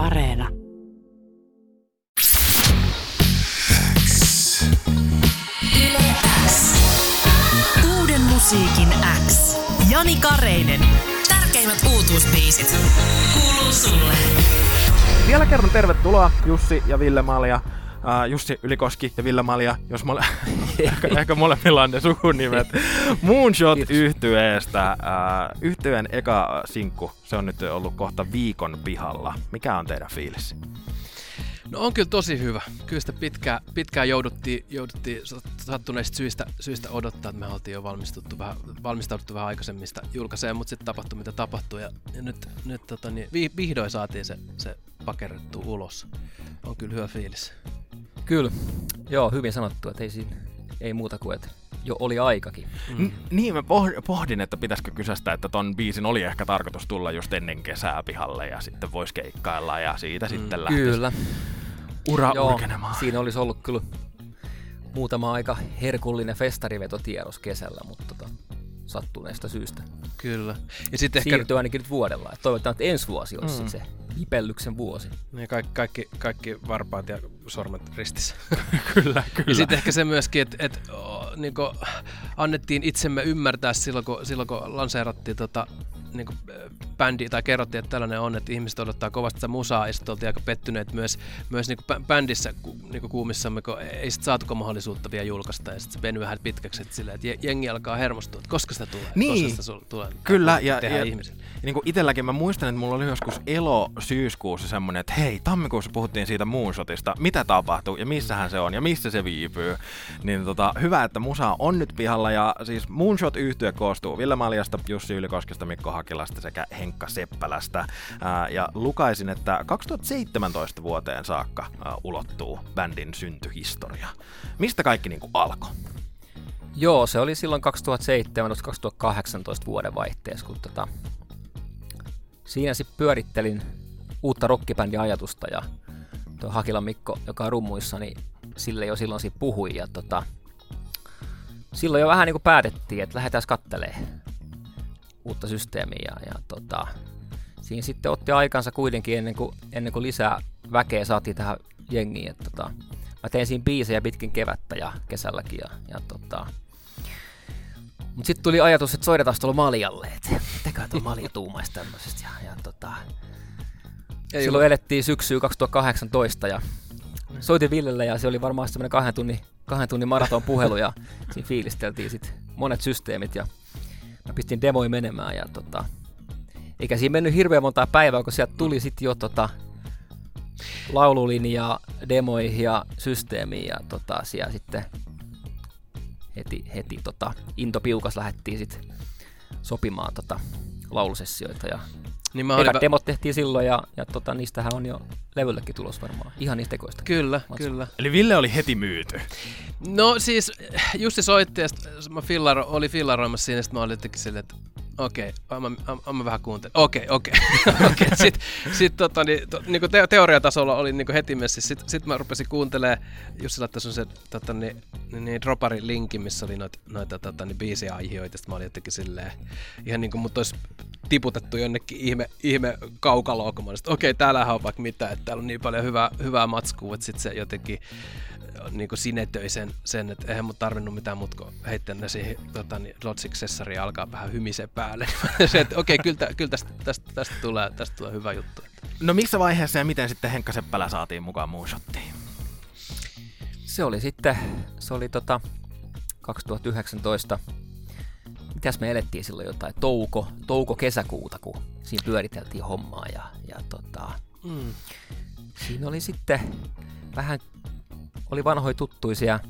Areena. Uuden musiikin X. Jani Kareinen. Tärkeimmät uutuusbiisit. Kuuluu sulle. Vielä kerran tervetuloa Jussi ja Ville Malja. Uh, Jussi Ylikoski ja Ville Malja, jos mole... ehkä, ehkä molemmilla on ne sukunimet. Moonshot yhtyeestä. Uh, yhtyeen eka sinkku, se on nyt ollut kohta viikon pihalla. Mikä on teidän fiilis? No on kyllä tosi hyvä. Kyllä sitä pitkään, pitkään jouduttiin, jouduttiin sattuneista syistä, syistä odottaa, että me oltiin jo valmistuttu vähän, valmistauduttu vähän aikaisemmista julkaiseen, mutta sitten tapahtui mitä tapahtui. Ja, ja nyt, nyt tota, niin, vihdoin saatiin se, se pakerettu ulos. On kyllä hyvä fiilis. Kyllä, joo, hyvin sanottu, että ei siinä ei muuta kuin, että jo oli aikakin. Mm. N- niin, mä pohdin, että pitäisikö kysästä, että ton biisin oli ehkä tarkoitus tulla just ennen kesää pihalle ja sitten voisi keikkailla ja siitä mm. sitten lähtisi Kyllä. ura Joo, urkenemaan. siinä olisi ollut kyllä muutama aika herkullinen festarivetotiedos kesällä, mutta tota, sattuneesta syystä. Kyllä. Ja sitten ehkä... Siirtyy ainakin nyt vuodella. Toivotaan, että ensi vuosi olisi mm. se vipellyksen vuosi. Niin kaikki, kaikki, kaikki varpaat ja sormet ristissä. kyllä, kyllä. Ja sitten ehkä se myöskin, että et, niin annettiin itsemme ymmärtää silloin, kun, silloin, kun lanseerattiin tota, niin kuin, bändi, tai kerrottiin, että tällainen on, että ihmiset odottaa kovasti sitä musaa, ja sitten oltiin aika pettyneet myös, myös niin kuin bändissä niin kuin kuumissamme, kun ei sitten saatuko mahdollisuutta vielä julkaista, ja sitten se venyi vähän pitkäksi, että, silleen, että jengi alkaa hermostua, että koska sitä tulee, niin, koska sitä tulee kyllä, ja, ja. Ja niin kuin itselläkin mä muistan, että mulla oli joskus elo syyskuussa semmoinen, että hei, tammikuussa puhuttiin siitä Moonshotista, mitä tapahtuu ja missähän se on ja missä se viipyy. Niin tota, hyvä, että musa on nyt pihalla ja siis Moonshot yhtye koostuu Ville Maljasta, Jussi Ylikoskesta, Mikko Hakilasta sekä Henkka Seppälästä. Ja lukaisin, että 2017 vuoteen saakka ulottuu bändin syntyhistoria. Mistä kaikki niinku alkoi? Joo, se oli silloin 2017-2018 vuoden vaihteessa, kun tota, siinä sitten pyörittelin uutta rockibändin ajatusta ja tuo Hakilan Mikko, joka on rummuissa, niin sille jo silloin siitä puhui ja tota, silloin jo vähän niin kuin päätettiin, että lähdetään kattelemaan uutta systeemiä ja, ja tota, siinä sitten otti aikansa kuitenkin ennen kuin, ennen kuin lisää väkeä saatiin tähän jengiin. Että tota, mä tein siinä biisejä pitkin kevättä ja kesälläkin ja, ja tota, mutta sitten tuli ajatus, että soitetaan tuolla Maljalle, että mitäkään tuolla Malja tuumaisi tämmöisestä. Ja, ja tota, Ei silloin ole. elettiin syksyä 2018 ja soitin Villelle ja se oli varmaan semmoinen kahden tunnin, kahden tunnin maraton puhelu ja siinä fiilisteltiin sitten monet systeemit ja mä pistin demoi menemään ja tota, eikä siinä mennyt hirveän monta päivää, kun sieltä tuli sitten jo tota, laululinja demoihin ja systeemiin ja tota, siellä sitten heti, heti tota, into piukas lähdettiin sitten sopimaan tota, laulusessioita ja niin mä Ekat demot tehtiin silloin ja, ja tota, niistähän on jo levyllekin tulos varmaan. Ihan niistä tekoista. Kyllä, Matsu. kyllä. Eli Ville oli heti myyty. No siis Jussi soitti ja mä fillaro, oli fillaroimassa siinä, sitten mä olin jotenkin silleen, että okei, okay, mä, mä, vähän kuuntelin. Okei, okay, okei. Okay. Sitten sit, tota, niin, to, niin kuin te, teoriatasolla oli niin heti messissä. Sitten sit mä rupesin kuuntelemaan, Jussi laittoi sun se tota, niin, niin, niin droparin linkin, missä oli noita, noita tota, niin, biisiaihioita. Sitten mä olin jotenkin silleen, ihan niin kuin mut olisi tiputettu jonnekin ihme, ihme kaukaloon, kun mä olin, okei, okay, täällähän on vaikka mitä, että täällä on niin paljon hyvää, hyvää matskua, että sitten se jotenkin niin kuin sinetöi sen, sen, että eihän mun tarvinnut mitään muuta kuin heittää ne siihen tota, niin Logic alkaa vähän hymise päälle. se, että okei, okay, kyllä, kyllä tästä, tästä, tästä, tulee, tästä tulee hyvä juttu. No missä vaiheessa ja miten sitten Henkka Seppälä saatiin mukaan Moonshottiin? Se oli sitten, se oli tota 2019 mitäs me elettiin silloin jotain, touko, touko-kesäkuuta, kun siinä pyöriteltiin hommaa ja, ja tota, mm. siinä oli sitten vähän oli vanhoja tuttuisia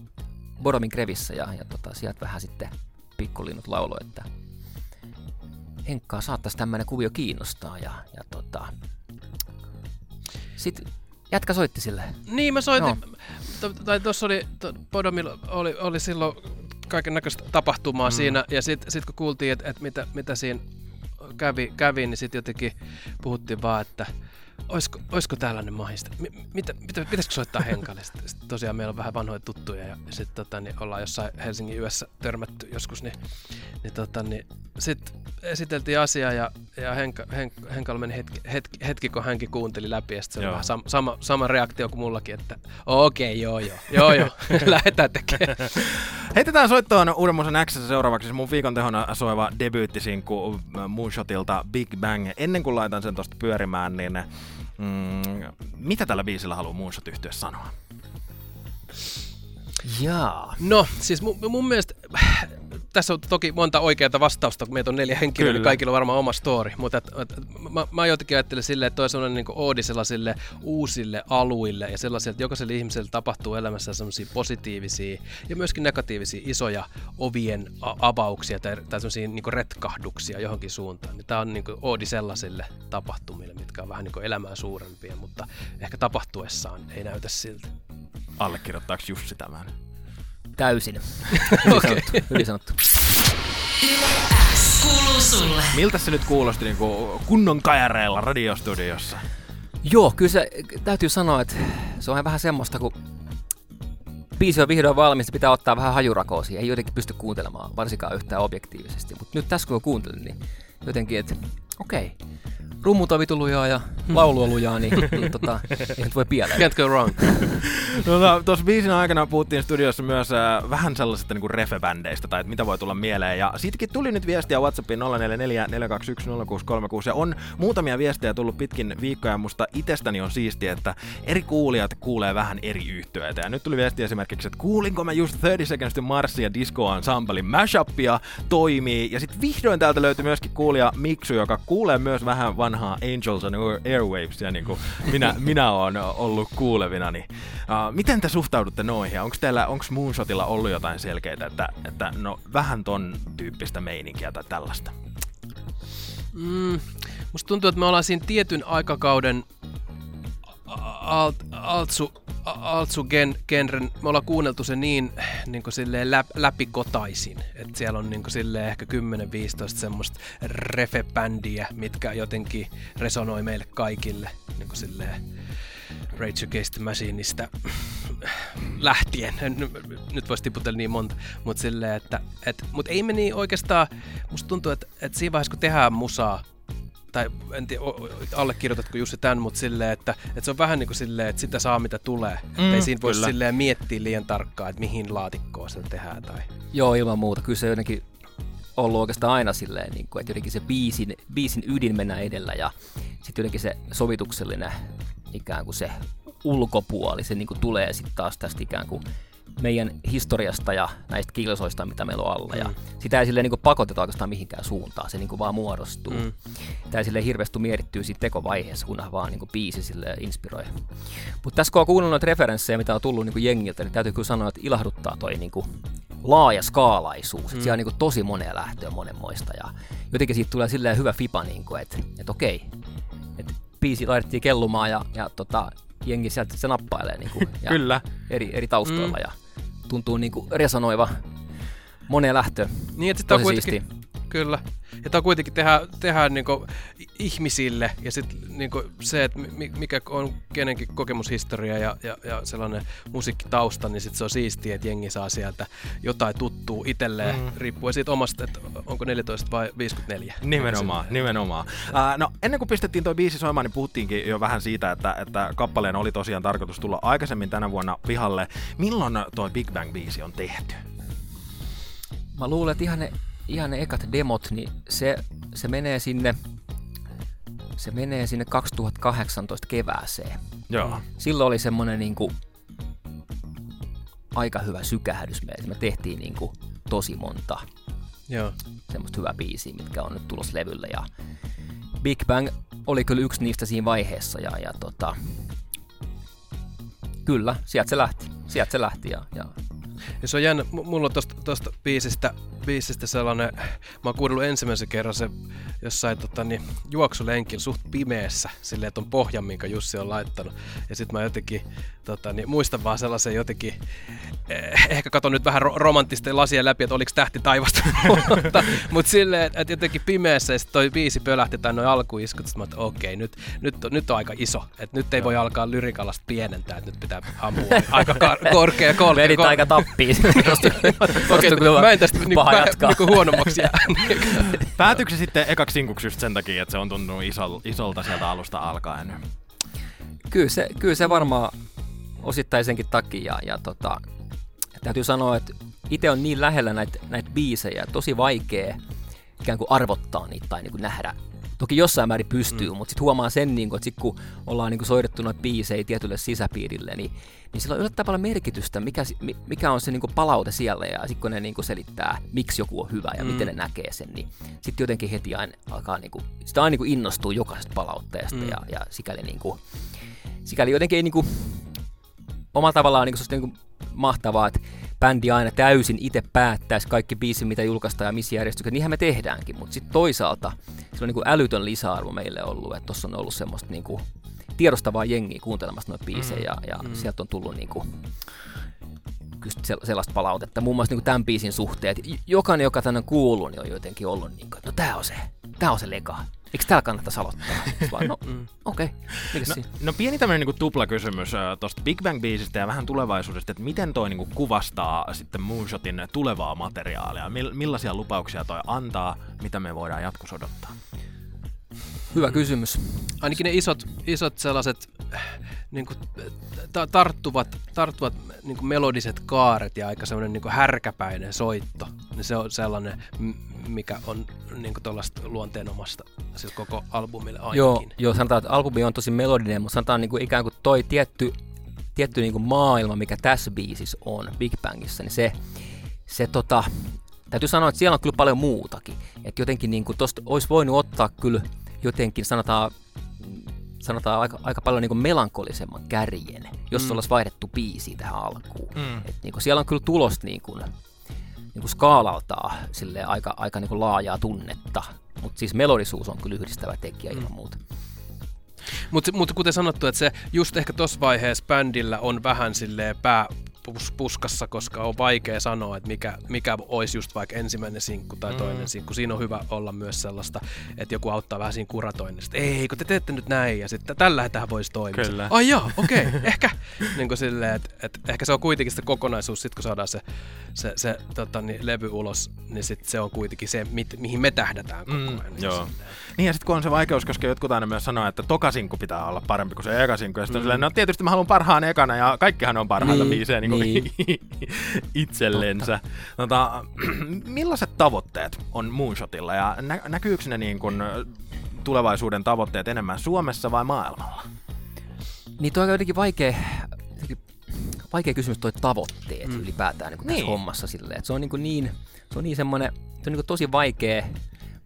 Boromin Krevissä ja, ja tota, sieltä vähän sitten pikkulinnut laulo, että Henkkaa saattaisi tämmöinen kuvio kiinnostaa ja, ja tota, sitten jätkä soitti sille. Niin mä soitin, no. tai tuossa oli, Bodomilla oli, oli silloin kaiken näköistä tapahtumaa mm. siinä ja sitten sit kun kuultiin, että et mitä, mitä siinä kävi, kävi niin sitten jotenkin puhuttiin vaan, että olisiko, olisiko tällainen mahista? Mitä, mitä, pitäisikö soittaa Henkalle? Sitten, sitten tosiaan meillä on vähän vanhoja tuttuja ja sitten tota, niin ollaan jossain Helsingin yössä törmätty joskus, niin, niin, tota, niin sitten esiteltiin asiaa ja, ja Henka, Henk, Henkalla meni hetki, hetki, hetki, kun hänkin kuunteli läpi ja sitten se oli vähän sam, sama, sama reaktio kuin mullakin, että okei, okay, joo joo, joo joo, lähdetään tekemään. Heitetään soittoon Uuden Musan X seuraavaksi se mun viikon tehona soiva debyyttisinkku Moonshotilta Big Bang. Ennen kuin laitan sen tosta pyörimään, niin mm, mitä tällä biisillä haluaa Moonshot yhtyä sanoa? Jaa. No, siis mun, mun mielestä tässä on toki monta oikeaa vastausta, kun meitä on neljä henkilöä, niin Kyllä. kaikilla on varmaan oma story. Mutta et, et, mä, mä jotenkin ajattelen silleen, että toi on sellainen niin oodi sellaisille uusille aluille ja sellaisille, että jokaiselle ihmiselle tapahtuu elämässä sellaisia positiivisia ja myöskin negatiivisia isoja ovien avauksia tai, tai sellaisia niin retkahduksia johonkin suuntaan. Niin Tämä on niin oodi sellaisille tapahtumille, mitkä on vähän niin elämää suurempia, mutta ehkä tapahtuessaan ei näytä siltä. Allekirjoittaako Jussi tämän? Täysin. Hyvin sanottu. Hyvin sanottu. Kuuluu sulle. Miltä se nyt kuulosti niin kuin kunnon kajareilla radiostudiossa? Joo, kyllä se täytyy sanoa, että se on vähän semmoista, kun biisi on vihdoin valmis, niin pitää ottaa vähän hajurakoa siihen. Ei jotenkin pysty kuuntelemaan, varsinkaan yhtään objektiivisesti. Mutta nyt tässä kun kuuntelin, niin jotenkin, että okei, rummut on vitu lujaa ja laulu on lujaa, niin, niin tota, ei nyt voi pieleen. Can't go wrong. No, Tuossa biisin aikana puhuttiin studiossa myös äh, vähän sellaisista niin refebändeistä, tai että mitä voi tulla mieleen. Ja siitäkin tuli nyt viestiä WhatsAppiin 044 421 0636, ja on muutamia viestejä tullut pitkin viikkoja, ja musta itsestäni on siistiä, että eri kuulijat kuulee vähän eri yhtyeitä. Ja nyt tuli viesti esimerkiksi, että kuulinko mä just 30 Seconds to Marsin ja Disco Ensemblein mashupia toimii, ja sitten vihdoin täältä löytyi myöskin kuulija Miksu, joka kuulee myös vähän vanhaa Angels and Airwavesia, niin kuin minä, minä olen ollut kuulevina. Niin, uh, miten te suhtaudutte noihin? Onko teillä, onko Moonshotilla ollut jotain selkeää, että, että no vähän ton tyyppistä meininkiä tai tällaista? Mm, musta tuntuu, että me ollaan siinä tietyn aikakauden alt, altsu, gen, genren, me ollaan kuunneltu se niin, niin kuin silleen läp, läpikotaisin, että siellä on niin kuin silleen ehkä 10-15 semmoista refebändiä, mitkä jotenkin resonoi meille kaikille, niin kuin silleen Rage Against Machineista lähtien. Nyt voisi tiputella niin monta, mutta silleen, että et, mut ei me niin oikeastaan, musta tuntuu, että, että siinä vaiheessa kun tehdään musaa, tai en tiedä, allekirjoitatko Jussi tämän, mutta silleen, että, että se on vähän niin kuin silleen, että sitä saa mitä tulee. Mm, ei siinä voi kyllä. silleen miettiä liian tarkkaan, että mihin laatikkoon se tehdään. Tai... Joo, ilman muuta. Kyllä se on jotenkin ollut oikeastaan aina silleen, niin kuin, että jotenkin se biisin, biisin ydin mennä edellä ja sitten jotenkin se sovituksellinen ikään kuin se ulkopuoli, se niin kuin tulee sitten taas tästä ikään kuin meidän historiasta ja näistä kilsoista, mitä meillä on alla. Mm. Ja sitä ei silleen niin pakoteta oikeastaan mihinkään suuntaan, se niin vaan muodostuu. Mm. Tämä ei silleen hirveästi mietittyä siinä tekovaiheessa, kunhan vaan niin biisi silleen inspiroi. Mutta tässä kun on kuunnellut noita referenssejä, mitä on tullut niin jengiltä, niin täytyy kyllä sanoa, että ilahduttaa toi niin laaja skaalaisuus. Mm. Siellä on niin kuin tosi monea lähtöä monenmoista ja jotenkin siitä tulee silleen hyvä fipa, niin kuin, että, että okei, että biisi laitettiin kellumaan ja, ja tota, jengi sieltä se nappailee niin kuin, ja Kyllä. eri, eri taustoilla mm. ja tuntuu niin kuin resonoiva moneen lähtöön. Niin, että sitä on kuitenkin. Kyllä. Ja tämä on kuitenkin tehdä, tehdä niinku ihmisille ja sitten niinku se, että mi- mikä on kenenkin kokemushistoria ja, ja, ja sellainen musiikkitausta, niin sit se on siistiä, että jengi saa sieltä jotain tuttua itselleen, mm. riippuen siitä omasta, että onko 14 vai 54. Nimenomaan, nimenomaan. Uh, no ennen kuin pistettiin toi biisi soimaan, niin puhuttiinkin jo vähän siitä, että, että kappaleen oli tosiaan tarkoitus tulla aikaisemmin tänä vuonna pihalle. Milloin toi Big Bang-biisi on tehty? Mä luulen, että ihan ne, ihan ne ekat demot, niin se, se menee sinne se menee sinne 2018 kevääseen. Joo. Silloin oli semmonen niinku aika hyvä sykähdys meille. Me tehtiin niinku tosi monta Joo. semmoista hyvää biisiä, mitkä on nyt tulos levylle. Ja Big Bang oli kyllä yksi niistä siinä vaiheessa. Ja, ja tota, kyllä, sieltä se lähti. Sieltä se lähti. Ja, ja Ja se on jännä, M- mulla on tosta, tosta biisistä, biisistä sellainen, mä oon kuunnellut ensimmäisen kerran se jossain tota, niin, juoksulenkillä suht pimeässä, silleen, että on pohja, minkä Jussi on laittanut. Ja sit mä jotenkin, tota, niin, muistan vaan sellaisen jotenkin, eh, ehkä katon nyt vähän ro- romanttisten lasien läpi, että oliko tähti taivasta, mutta, mutta silleen, että jotenkin pimeässä ja sit toi biisi pölähti tai noin alkuiskut, sit mä että okei, nyt, nyt, on, nyt on aika iso, että nyt ei voi alkaa lyrikalasta pienentää, että nyt pitää ampua aika kar- korkea kolkea. vedit aika tappiin. Okei, mä en tästä niinku jatkaa. niinku huonommaksi jää. Päätyykö se sitten ekaksi sinkuksi just sen takia, että se on tuntunut isol, isolta sieltä alusta alkaen? Kyllä se, kyllä se varmaan osittain senkin takia. Ja, ja tota, täytyy sanoa, että itse on niin lähellä näitä, näitä biisejä, tosi vaikea ikään kuin arvottaa niitä tai niin kuin nähdä. Toki jossain määrin pystyy, mm. mutta sitten huomaa sen, niin kuin, että sit kun ollaan niin kuin soitettu noita biisejä tietylle sisäpiirille, niin, niin sillä on yllättävän paljon merkitystä, mikä, mikä on se niin palaute siellä, ja sitten kun ne niin kuin selittää, miksi joku on hyvä ja mm. miten ne näkee sen, niin sitten jotenkin heti aina alkaa, niin kuin, sitä aina niin innostuu jokaisesta palautteesta, mm. ja, ja sikäli, niin kuin, sikäli jotenkin ei niin kuin, omalla tavallaan niin kuin, niin kuin mahtavaa, että bändi aina täysin itse päättäisi kaikki biisit, mitä julkaistaan ja missä järjestyksessä. Niinhän me tehdäänkin, mutta sitten toisaalta se on niin kuin älytön lisäarvo meille ollut, että tuossa on ollut semmoista niin kuin tiedostavaa jengiä kuuntelemassa noita biisejä mm. ja, ja mm. sieltä on tullut niin kuin, sellaista palautetta. Muun muassa niin kuin tämän biisin suhteet. Jokainen, joka tänne on kuullut, niin on jotenkin ollut niin kuin, no tää on se, tää on se leka. Eikö täällä kannattaisi aloittaa? Vaan, no, mm. okei. Okay. No, no, pieni tämmöinen niinku tuplakysymys äh, tuosta Big Bang-biisistä ja vähän tulevaisuudesta, että miten toi niinku kuvastaa sitten Moonshotin tulevaa materiaalia? millaisia lupauksia toi antaa, mitä me voidaan jatkossa odottaa? Hyvä kysymys. Ainakin ne isot, isot sellaiset niin kuin, ta- tarttuvat, tarttuvat niin kuin melodiset kaaret ja aika semmoinen niin härkäpäinen soitto, niin se on sellainen, mikä on niin tuollaista luonteenomasta siis koko albumille ainakin. Joo, joo, sanotaan, että albumi on tosi melodinen, mutta sanotaan niin kuin ikään kuin toi tietty, tietty niin kuin maailma, mikä tässä biisissä on, Big Bangissa, niin se, se tota, täytyy sanoa, että siellä on kyllä paljon muutakin. Että jotenkin niin kuin tosta olisi voinut ottaa kyllä jotenkin, sanotaan, sanotaan aika, aika paljon niin melankolisemman kärjen, jos mm. olisi vaihdettu biisi tähän alkuun. Mm. Et niin kuin siellä on kyllä tulosta niin kuin, niin kuin skaalaltaan sille aika, aika niin kuin laajaa tunnetta, mutta siis melodisuus on kyllä yhdistävä tekijä ilman mm. muuta. Mutta mut kuten sanottu, että se just ehkä tuossa vaiheessa bändillä on vähän sille pää pus, puskassa, koska on vaikea sanoa, että mikä, mikä olisi just vaikka ensimmäinen sinkku tai toinen mm. sinkku. Siinä on hyvä olla myös sellaista, että joku auttaa vähän siinä kuratoinnista. Ei, kun te teette nyt näin ja sitten tällä tähän voisi toimia. Kyllä. Ai joo, okei, okay, ehkä. niin kuin silleen, että, että ehkä se on kuitenkin se kokonaisuus, sit kun saadaan se, se, se tota, niin, levy ulos, niin sit se on kuitenkin se, mit, mihin me tähdätään koko mm, ajan. Mm, joo. Niin ja sitten kun on se vaikeus, koska jotkut aina myös sanoo, että tokasinkku pitää olla parempi kuin se ekasinkku. Ja sitten mm. silleen, no tietysti mä haluan parhaan ekana ja kaikkihan on parhaita niin, biisejä niin niin. itsellensä. Tota, millaiset tavoitteet on Moonshotilla ja nä- näkyykö ne niin kuin tulevaisuuden tavoitteet enemmän Suomessa vai maailmalla? Niin tuo on jotenkin vaikea, vaikea kysymys toi tavoitteet mm. ylipäätään niin kuin tässä niin. hommassa silleen. Se on niin, kuin niin, se on niin semmoinen, se on niin kuin tosi vaikea,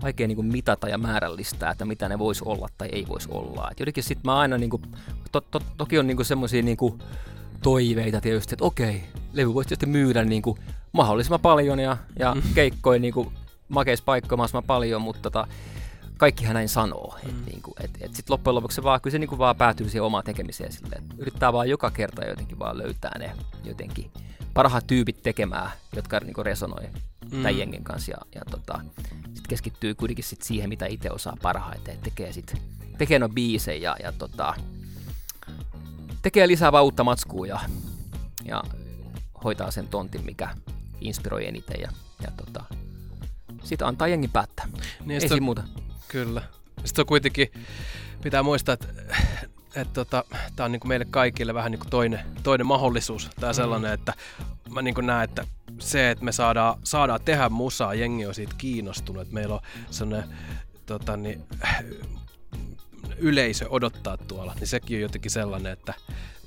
vaikea niin kuin mitata ja määrällistää, että mitä ne voisi olla tai ei voisi olla. Et jotenkin sitten mä aina, niin kuin, to, to, toki on niin semmoisia niin toiveita tietysti, että okei, levy voisi tietysti myydä niin kuin mahdollisimman paljon ja, ja mm. keikkoja niin kuin makeispaikkoja mahdollisimman paljon, mutta tota, kaikkihan näin sanoo. Mm. Että niinku, et, et sit loppujen lopuksi se vaan, kyllä se niinku vaan päätyy siihen omaan tekemiseen silleen, että yrittää vaan joka kerta jotenkin vaan löytää ne jotenkin parhaat tyypit tekemään, jotka niinku resonoi mm. tämän jengin kanssa ja, ja tota, sit keskittyy kuitenkin sit siihen, mitä itse osaa parhaiten, tekee sit tekee no biisejä ja, ja tota, tekee lisää vaan uutta matskua ja, ja hoitaa sen tontin, mikä inspiroi eniten ja, ja tota, sitä antaa jengi päättää. Niin Ei muuta. Kyllä. Sitten on kuitenkin, pitää muistaa, että että tota, tämä on niinku meille kaikille vähän niinku toinen, toinen mahdollisuus. Tämä mm. sellainen, että mä niinku näen, että se, että me saadaan, saadaan tehdä musaa, jengi on siitä kiinnostunut, että meillä on sellainen tota, niin, yleisö odottaa tuolla, niin sekin on jotenkin sellainen, että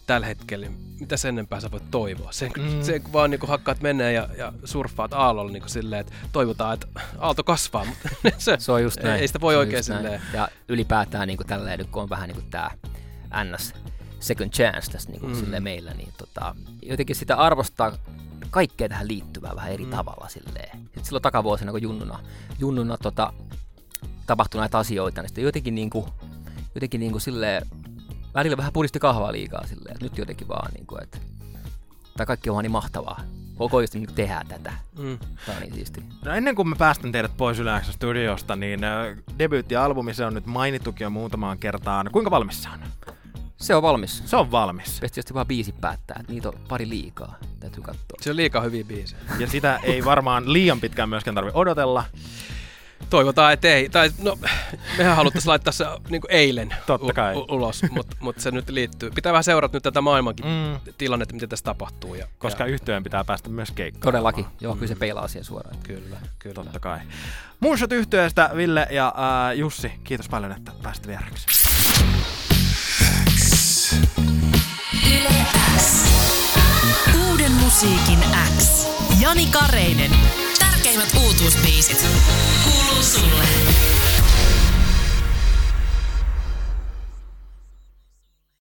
tällä hetkellä, mitä sen enempää sä voit toivoa. Sen, mm. sen kun vaan niin kuin hakkaat menee ja, ja surffaat aallolla niin silleen, että toivotaan, että aalto kasvaa, mutta se, se on just näin. ei sitä voi se oikein silleen. Ja ylipäätään niin kuin tälleen, kun on vähän niin kuin tämä NS second chance tässä niin kuin mm. silleen meillä, niin tota, jotenkin sitä arvostaa kaikkea tähän liittyvää vähän eri mm. tavalla silleen. Et silloin takavuosina, kun junnuna, junnuna tota, tapahtui näitä asioita, niin sitten jotenkin niin kuin, jotenkin niin kuin silleen, välillä vähän puristi kahvaa liikaa silleen, että nyt jotenkin vaan niin kuin, että tai kaikki on vaan niin mahtavaa. Koko just niin tehdään tätä. Mm. Tämä on niin siisti. No ennen kuin me päästän teidät pois Yle studiosta, niin debyyttialbumi se on nyt mainittukin jo muutamaan kertaan. Kuinka valmis se on? Se on valmis. Se on valmis. Pitäisi tietysti vaan biisi päättää, että niitä on pari liikaa. Täytyy katsoa. Se on liikaa hyviä biisejä. Ja sitä ei varmaan liian pitkään myöskään tarvitse odotella. Toivotaan, että ei. Tai no, mehän haluttaisiin laittaa se niin eilen Totta kai. U- ulos, mutta mut se nyt liittyy. Pitää vähän seurata nyt tätä maailmankin Mm. tilannetta, mitä tässä tapahtuu. Ja, Koska ja, yhtyeen pitää päästä myös keikkaan. Todellakin. Joo, kyllä se peilaa siihen suoraan. Kyllä, kyllä. Totta kai. Moonshot yhtyeestä Ville ja ää, Jussi, kiitos paljon, että pääsit vieraksi. Uuden musiikin X. Jani Kareinen. Tärkeimmät uutuusbiisit. Kuuluu sulle.